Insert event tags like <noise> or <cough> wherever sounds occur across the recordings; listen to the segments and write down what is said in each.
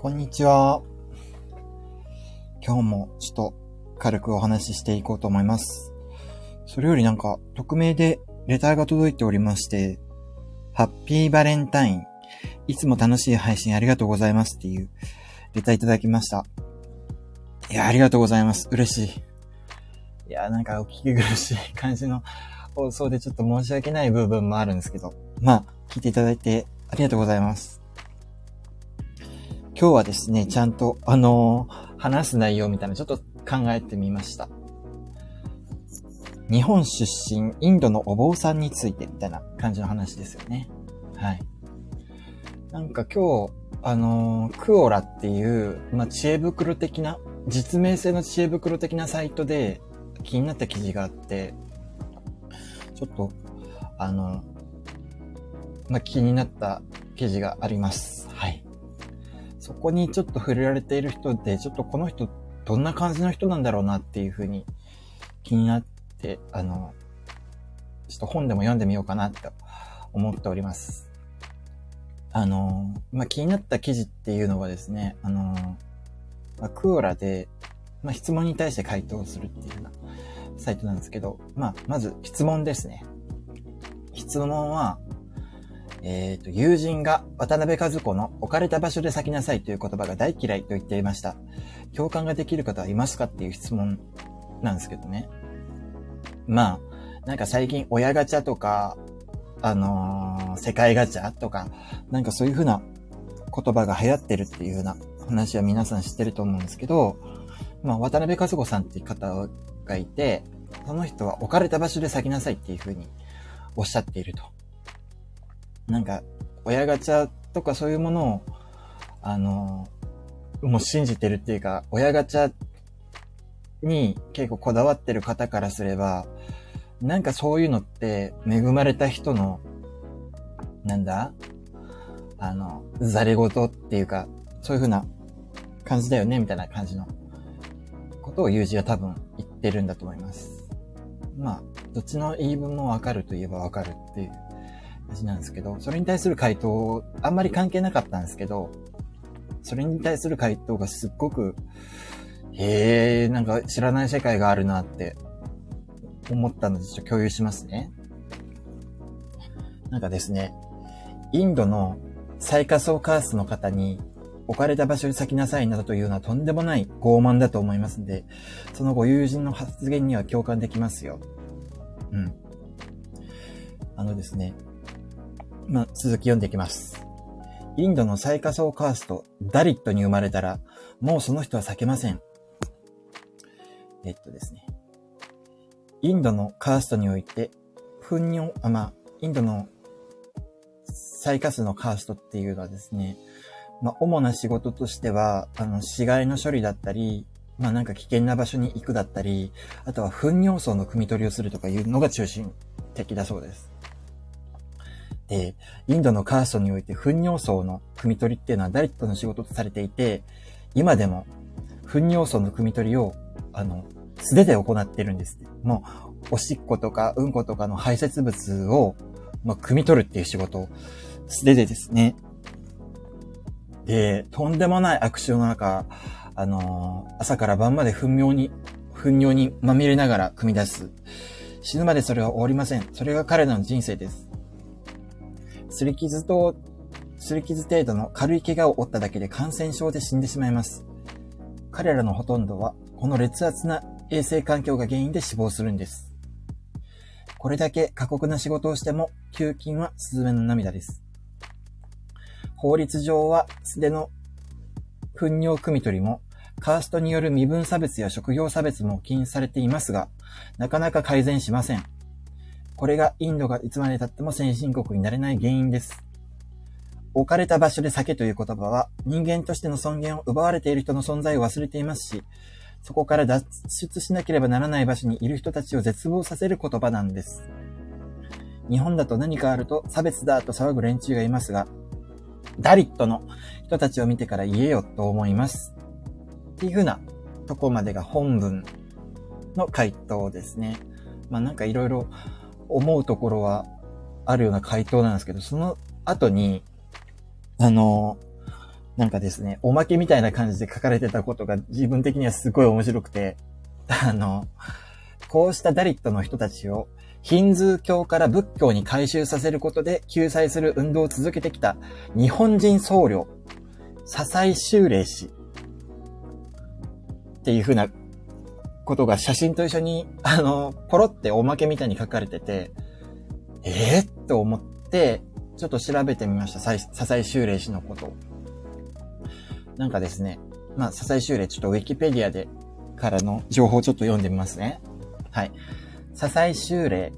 こんにちは。今日もちょっと軽くお話ししていこうと思います。それよりなんか、匿名でレターが届いておりまして、ハッピーバレンタイン。いつも楽しい配信ありがとうございますっていうレターいただきました。いや、ありがとうございます。嬉しい。いや、なんかお聞き苦しい感じの放送でちょっと申し訳ない部分もあるんですけど、まあ、聞いていただいてありがとうございます。今日はですね、ちゃんと、あのー話す内容みたいなちょっと考えてみました。日本出身、インドのお坊さんについてみたいな感じの話ですよね。はい。なんか今日、あのークオラっていう、まあ、知恵袋的な、実名性の知恵袋的なサイトで気になった記事があって、ちょっと、あの、まあ、気になった記事があります。そこにちょっと触れられている人で、ちょっとこの人、どんな感じの人なんだろうなっていうふうに気になって、あの、ちょっと本でも読んでみようかなって思っております。あの、まあ、気になった記事っていうのはですね、あの、まあ、クオラで、まあ、質問に対して回答するっていうようなサイトなんですけど、まあ、まず質問ですね。質問は、えっ、と、友人が渡辺和子の置かれた場所で咲きなさいという言葉が大嫌いと言っていました。共感ができる方はいますかっていう質問なんですけどね。まあ、なんか最近親ガチャとか、あのー世界ガチャとか、なんかそういう風な言葉が流行ってるっていう風な話は皆さん知ってると思うんですけど、まあ、渡辺和子さんっていう方がいて、その人は置かれた場所で咲きなさいっていう風におっしゃっていると。なんか、親ガチャとかそういうものを、あの、もう信じてるっていうか、親ガチャに結構こだわってる方からすれば、なんかそういうのって恵まれた人の、なんだあの、ざれ言っていうか、そういう風な感じだよねみたいな感じのことを友人は多分言ってるんだと思います。まあ、どっちの言い分もわかるといえばわかるっていう感じなんですけど、それに対する回答、あんまり関係なかったんですけど、それに対する回答がすっごく、へえ、なんか知らない世界があるなって思ったのでちょっと共有しますね。なんかですね、インドの最下層カースの方に置かれた場所に咲きなさいなどというのはとんでもない傲慢だと思いますんで、そのご友人の発言には共感できますよ。うん。あのですね、ま、続き読んでいきます。インドの最下層カースト、ダリットに生まれたら、もうその人は避けません。えっとですね。インドのカーストにおいて、糞尿、あ、まあ、インドの最下層のカーストっていうのはですね、まあ、主な仕事としては、あの、死骸の処理だったり、まあ、なんか危険な場所に行くだったり、あとは糞尿層の汲み取りをするとかいうのが中心的だそうです。で、インドのカーストにおいて糞尿層の汲み取りっていうのはダリットの仕事とされていて、今でも糞尿層の汲み取りを、あの、素手で行ってるんです。もう、おしっことかうんことかの排泄物を、まあ、汲み取るっていう仕事を素手でですね。で、とんでもない悪臭の中、あのー朝から晩まで糞尿に、糞尿にまみれながら組み出す。死ぬまでそれは終わりません。それが彼らの人生です。擦り傷と、擦り傷程度の軽い怪我を負っただけで感染症で死んでしまいます。彼らのほとんどは、この劣悪な衛生環境が原因で死亡するんです。これだけ過酷な仕事をしても、給金はスズメの涙です。法律上は素手の糞尿汲み取りも、カーストによる身分差別や職業差別も禁止されていますが、なかなか改善しません。これがインドがいつまで経っても先進国になれない原因です。置かれた場所で酒という言葉は人間としての尊厳を奪われている人の存在を忘れていますし、そこから脱出しなければならない場所にいる人たちを絶望させる言葉なんです。日本だと何かあると差別だと騒ぐ連中がいますが、ダリットの人たちを見てから言えよと思います。っていうふうなとこまでが本文の回答ですね。まあなんかいろいろ思うところはあるような回答なんですけど、その後に、あの、なんかですね、おまけみたいな感じで書かれてたことが自分的にはすごい面白くて、あの、こうしたダリットの人たちをヒンズー教から仏教に改宗させることで救済する運動を続けてきた日本人僧侶、笹井修霊氏っていう風なことが写真と一緒に、あの、ポロっておまけみたいに書かれてて、ええー、と思って、ちょっと調べてみました。笹井修霊氏のこと。なんかですね、まあ、笹井修霊、ちょっとウィキペディアで、からの情報をちょっと読んでみますね。はい。笹井修霊、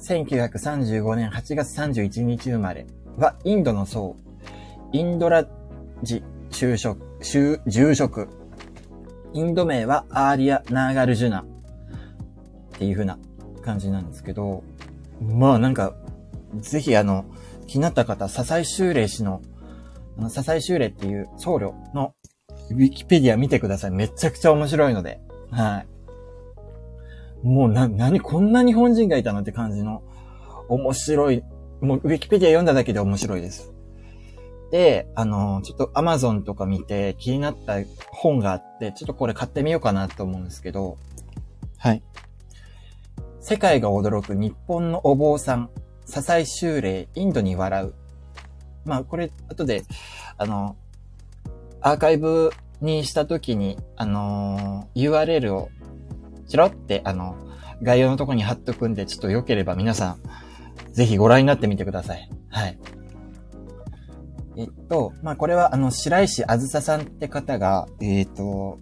1935年8月31日生まれは、インドの僧、インドラジ就職、住職。インド名はアーリア・ナーガルジュナっていう風な感じなんですけど、まあなんか、ぜひあの、気になった方、笹井修霊氏の、あの、笹井修霊っていう僧侶のウィキペディア見てください。めちゃくちゃ面白いので。はい。もうな、なにこんな日本人がいたのって感じの面白い、もうウィキペディア読んだだけで面白いです。で、あの、ちょっとアマゾンとか見て気になった本があって、ちょっとこれ買ってみようかなと思うんですけど、はい。世界が驚く日本のお坊さん、笹井修霊、インドに笑う。まあ、これ、後で、あの、アーカイブにしたときに、あのー、URL をチロって、あの、概要のとこに貼っとくんで、ちょっと良ければ皆さん、ぜひご覧になってみてください。はい。えっと、まあ、これは、あの、白石あずささんって方が、えっ、と、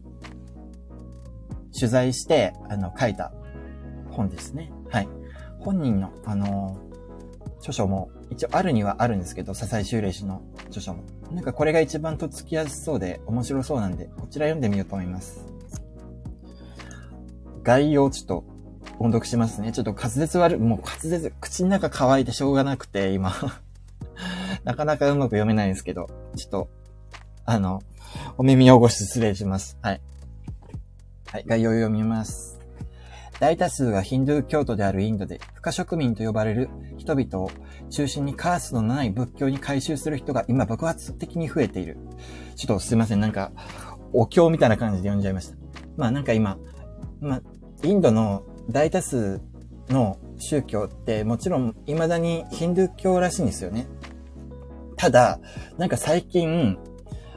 取材して、あの、書いた本ですね。はい。本人の、あの、著書も、一応あるにはあるんですけど、笹井修霊氏の著書も。なんかこれが一番とっつきやすそうで面白そうなんで、こちら読んでみようと思います。概要ちょっと音読しますね。ちょっと滑舌悪い、もう滑舌、口の中乾いてしょうがなくて、今なかなかうまく読めないんですけど、ちょっと、あの、お耳汚し失礼します。はい。はい、概要を読みます。大多数がヒンドゥー教徒であるインドで、不可植民と呼ばれる人々を中心にカースのない仏教に改宗する人が今爆発的に増えている。ちょっとすいません、なんか、お経みたいな感じで読んじゃいました。まあなんか今、まあ、インドの大多数の宗教ってもちろん未だにヒンドゥー教らしいんですよね。ただ、なんか最近、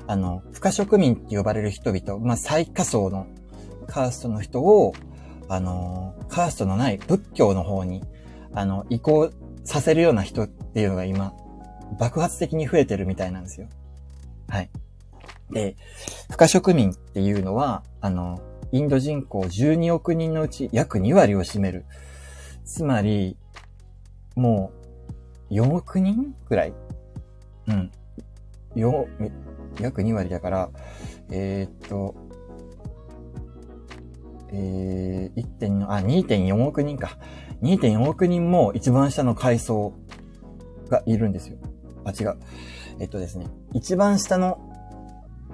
あの、不可植民って呼ばれる人々、まあ最下層のカーストの人を、あの、カーストのない仏教の方に、あの、移行させるような人っていうのが今、爆発的に増えてるみたいなんですよ。はい。で、不可植民っていうのは、あの、インド人口12億人のうち約2割を占める。つまり、もう、4億人くらいうん。4、約2割だから、えー、っと、えー、1.4、あ、2.4億人か。2.4億人も一番下の階層がいるんですよ。あ、違う。えっとですね。一番下の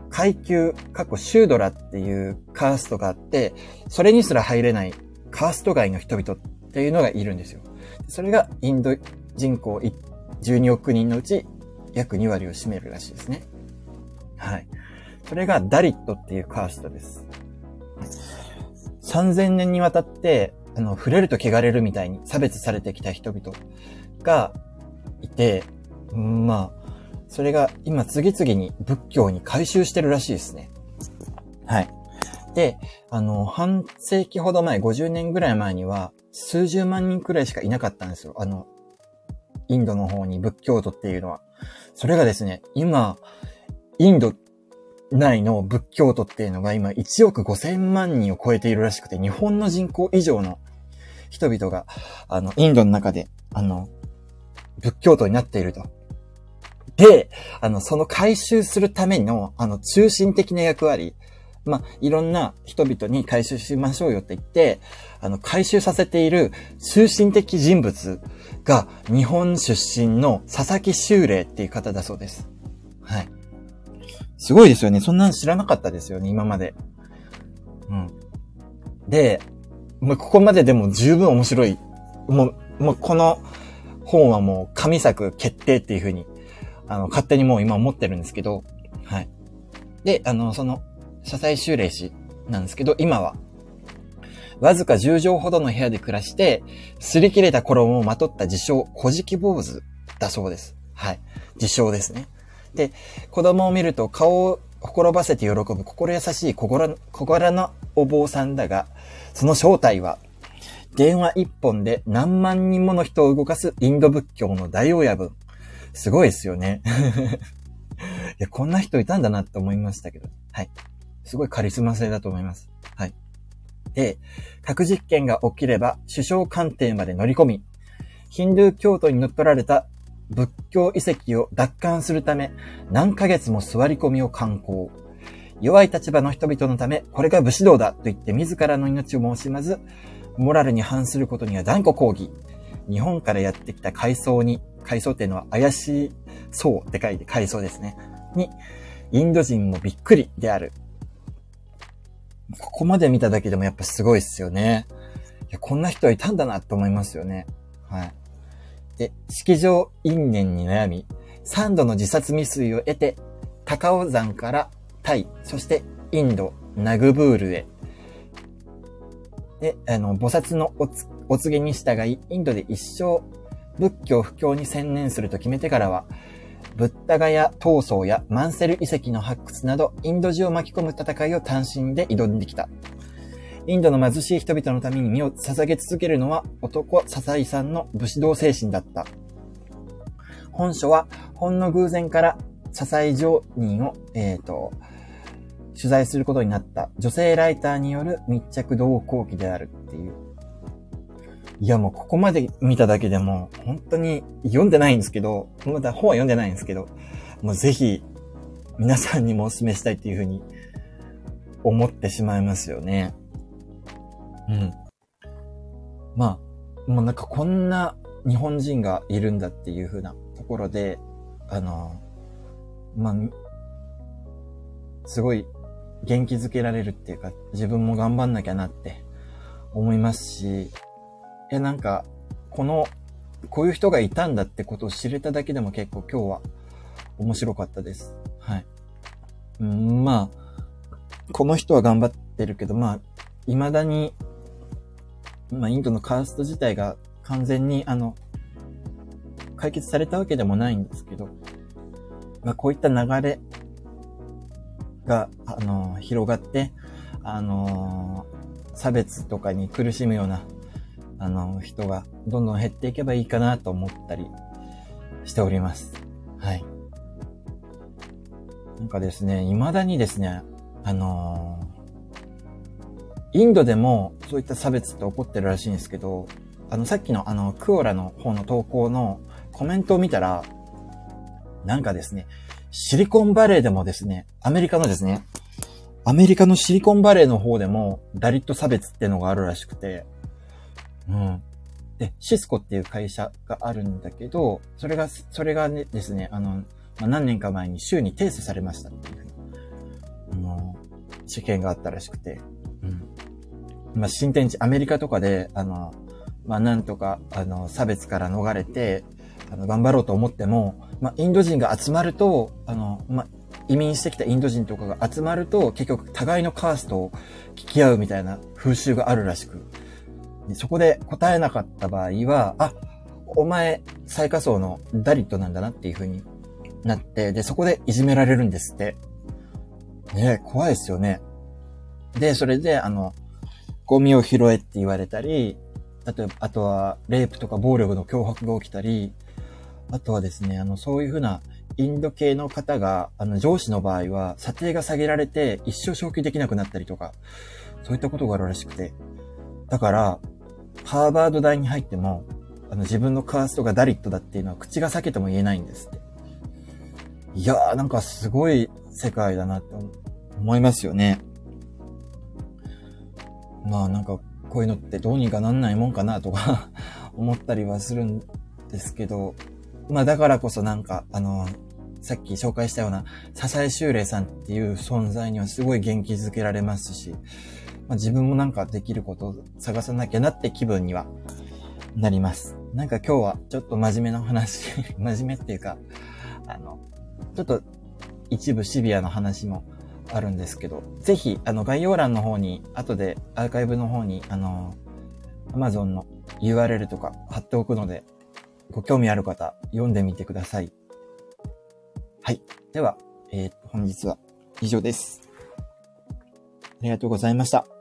階級、過去シュードラっていうカーストがあって、それにすら入れないカースト外の人々っていうのがいるんですよ。それがインド人口12億人のうち約2割を占めるらしいですね。はい。それがダリットっていうカーストです。3000年にわたって、あの、触れると汚れるみたいに差別されてきた人々がいて、まあ、それが今次々に仏教に改宗してるらしいですね。はい。で、あの、半世紀ほど前、50年ぐらい前には、数十万人くらいしかいなかったんですよ。あの、インドの方に仏教徒っていうのは。それがですね、今、インド内の仏教徒っていうのが今1億5千万人を超えているらしくて、日本の人口以上の人々が、あの、インドの中で、あの、仏教徒になっていると。で、あの、その回収するための、あの、中心的な役割、まあ、いろんな人々に回収しましょうよって言って、あの、回収させている中心的人物が日本出身の佐々木修霊っていう方だそうです。はい。すごいですよね。そんなの知らなかったですよね、今まで。うん。で、もうここまででも十分面白い。もう、もうこの本はもう神作決定っていう風にあの、勝手にもう今思ってるんですけど、はい。で、あの、その、社債修霊師なんですけど、今は、わずか10畳ほどの部屋で暮らして、擦り切れた衣をまとった自称、小敷坊主だそうです。はい。自称ですね。で、子供を見ると顔をほころばせて喜ぶ心優しい小柄小柄なお坊さんだが、その正体は、電話一本で何万人もの人を動かすインド仏教の大親分。すごいですよね。<laughs> いや、こんな人いたんだなって思いましたけど。はい。すごいカリスマ性だと思います。で、核実験が起きれば首相官邸まで乗り込み、ヒンドゥー教徒に乗っ取られた仏教遺跡を奪還するため、何ヶ月も座り込みを観光。弱い立場の人々のため、これが武士道だと言って自らの命を申しまず、モラルに反することには断固抗議。日本からやってきた階層に、階層っていうのは怪しい層って書いて階層ですね。に、インド人もびっくりである。ここまで見ただけでもやっぱすごいっすよね。いや、こんな人いたんだなと思いますよね。はい。で、式場因縁に悩み、3度の自殺未遂を得て、高尾山からタイ、そしてインド、ナグブールへ。で、あの、菩薩のおつお告げに従い、インドで一生仏教布教に専念すると決めてからは、ブッダガヤ闘争やマンセル遺跡の発掘など、インド人を巻き込む戦いを単身で挑んできた。インドの貧しい人々のために身を捧げ続けるのは男笹井さんの武士道精神だった。本書はほんの偶然から笹井上人を、えっ、ー、と、取材することになった女性ライターによる密着同行記であるっていう。いやもうここまで見ただけでも本当に読んでないんですけど、まだ本は読んでないんですけど、もうぜひ皆さんにもお勧めしたいっていうふうに思ってしまいますよね。うん。まあ、もうなんかこんな日本人がいるんだっていう風なところで、あの、まあ、すごい元気づけられるっていうか、自分も頑張んなきゃなって思いますし、え、なんか、この、こういう人がいたんだってことを知れただけでも結構今日は面白かったです。はい。うん、まあ、この人は頑張ってるけど、まあ、未だにまあ、インドのカースト自体が完全に、あの、解決されたわけでもないんですけど、まあ、こういった流れが、あの、広がって、あの、差別とかに苦しむような、あの、人がどんどん減っていけばいいかなと思ったりしております。はい。なんかですね、未だにですね、あのインドでもそういった差別って起こってるらしいんですけど、あの、さっきのあの、クオラの方の投稿のコメントを見たら、なんかですね、シリコンバレーでもですね、アメリカのですね、アメリカのシリコンバレーの方でも、ダリット差別ってのがあるらしくて、うん。で、シスコっていう会社があるんだけど、それが、それがねですね、あの、まあ、何年か前に州に提訴されましたっていう、あの、事件があったらしくて、うん。まあ、新天地、アメリカとかで、あの、まあ、なんとか、あの、差別から逃れて、あの、頑張ろうと思っても、まあ、インド人が集まると、あの、まあ、移民してきたインド人とかが集まると、結局、互いのカーストを聞き合うみたいな風習があるらしく。でそこで答えなかった場合は、あ、お前、最下層のダリットなんだなっていう風になって、で、そこでいじめられるんですって。ね怖いですよね。で、それで、あの、ゴミを拾えって言われたり、例えば、あとは、レイプとか暴力の脅迫が起きたり、あとはですね、あの、そういうふうな、インド系の方が、あの、上司の場合は、査定が下げられて、一生昇給できなくなったりとか、そういったことがあるらしくて。だから、ハーバード大に入っても、あの、自分のカーストがダリットだっていうのは、口が裂けても言えないんですって。いやー、なんかすごい世界だなって思いますよね。まあなんかこういうのってどうにかなんないもんかなとか <laughs> 思ったりはするんですけど、まあだからこそなんかあの、さっき紹介したような笹井修霊さんっていう存在にはすごい元気づけられますし、まあ、自分もなんかできることを探さなきゃなって気分にはなります。なんか今日はちょっと真面目な話 <laughs> 真面目っていうか、あの、ちょっと一部シビアな話もあるんですけど、ぜひ、あの、概要欄の方に、後でアーカイブの方に、あの、Amazon の URL とか貼っておくので、ご興味ある方、読んでみてください。はい。では、えー、本日は以上です。ありがとうございました。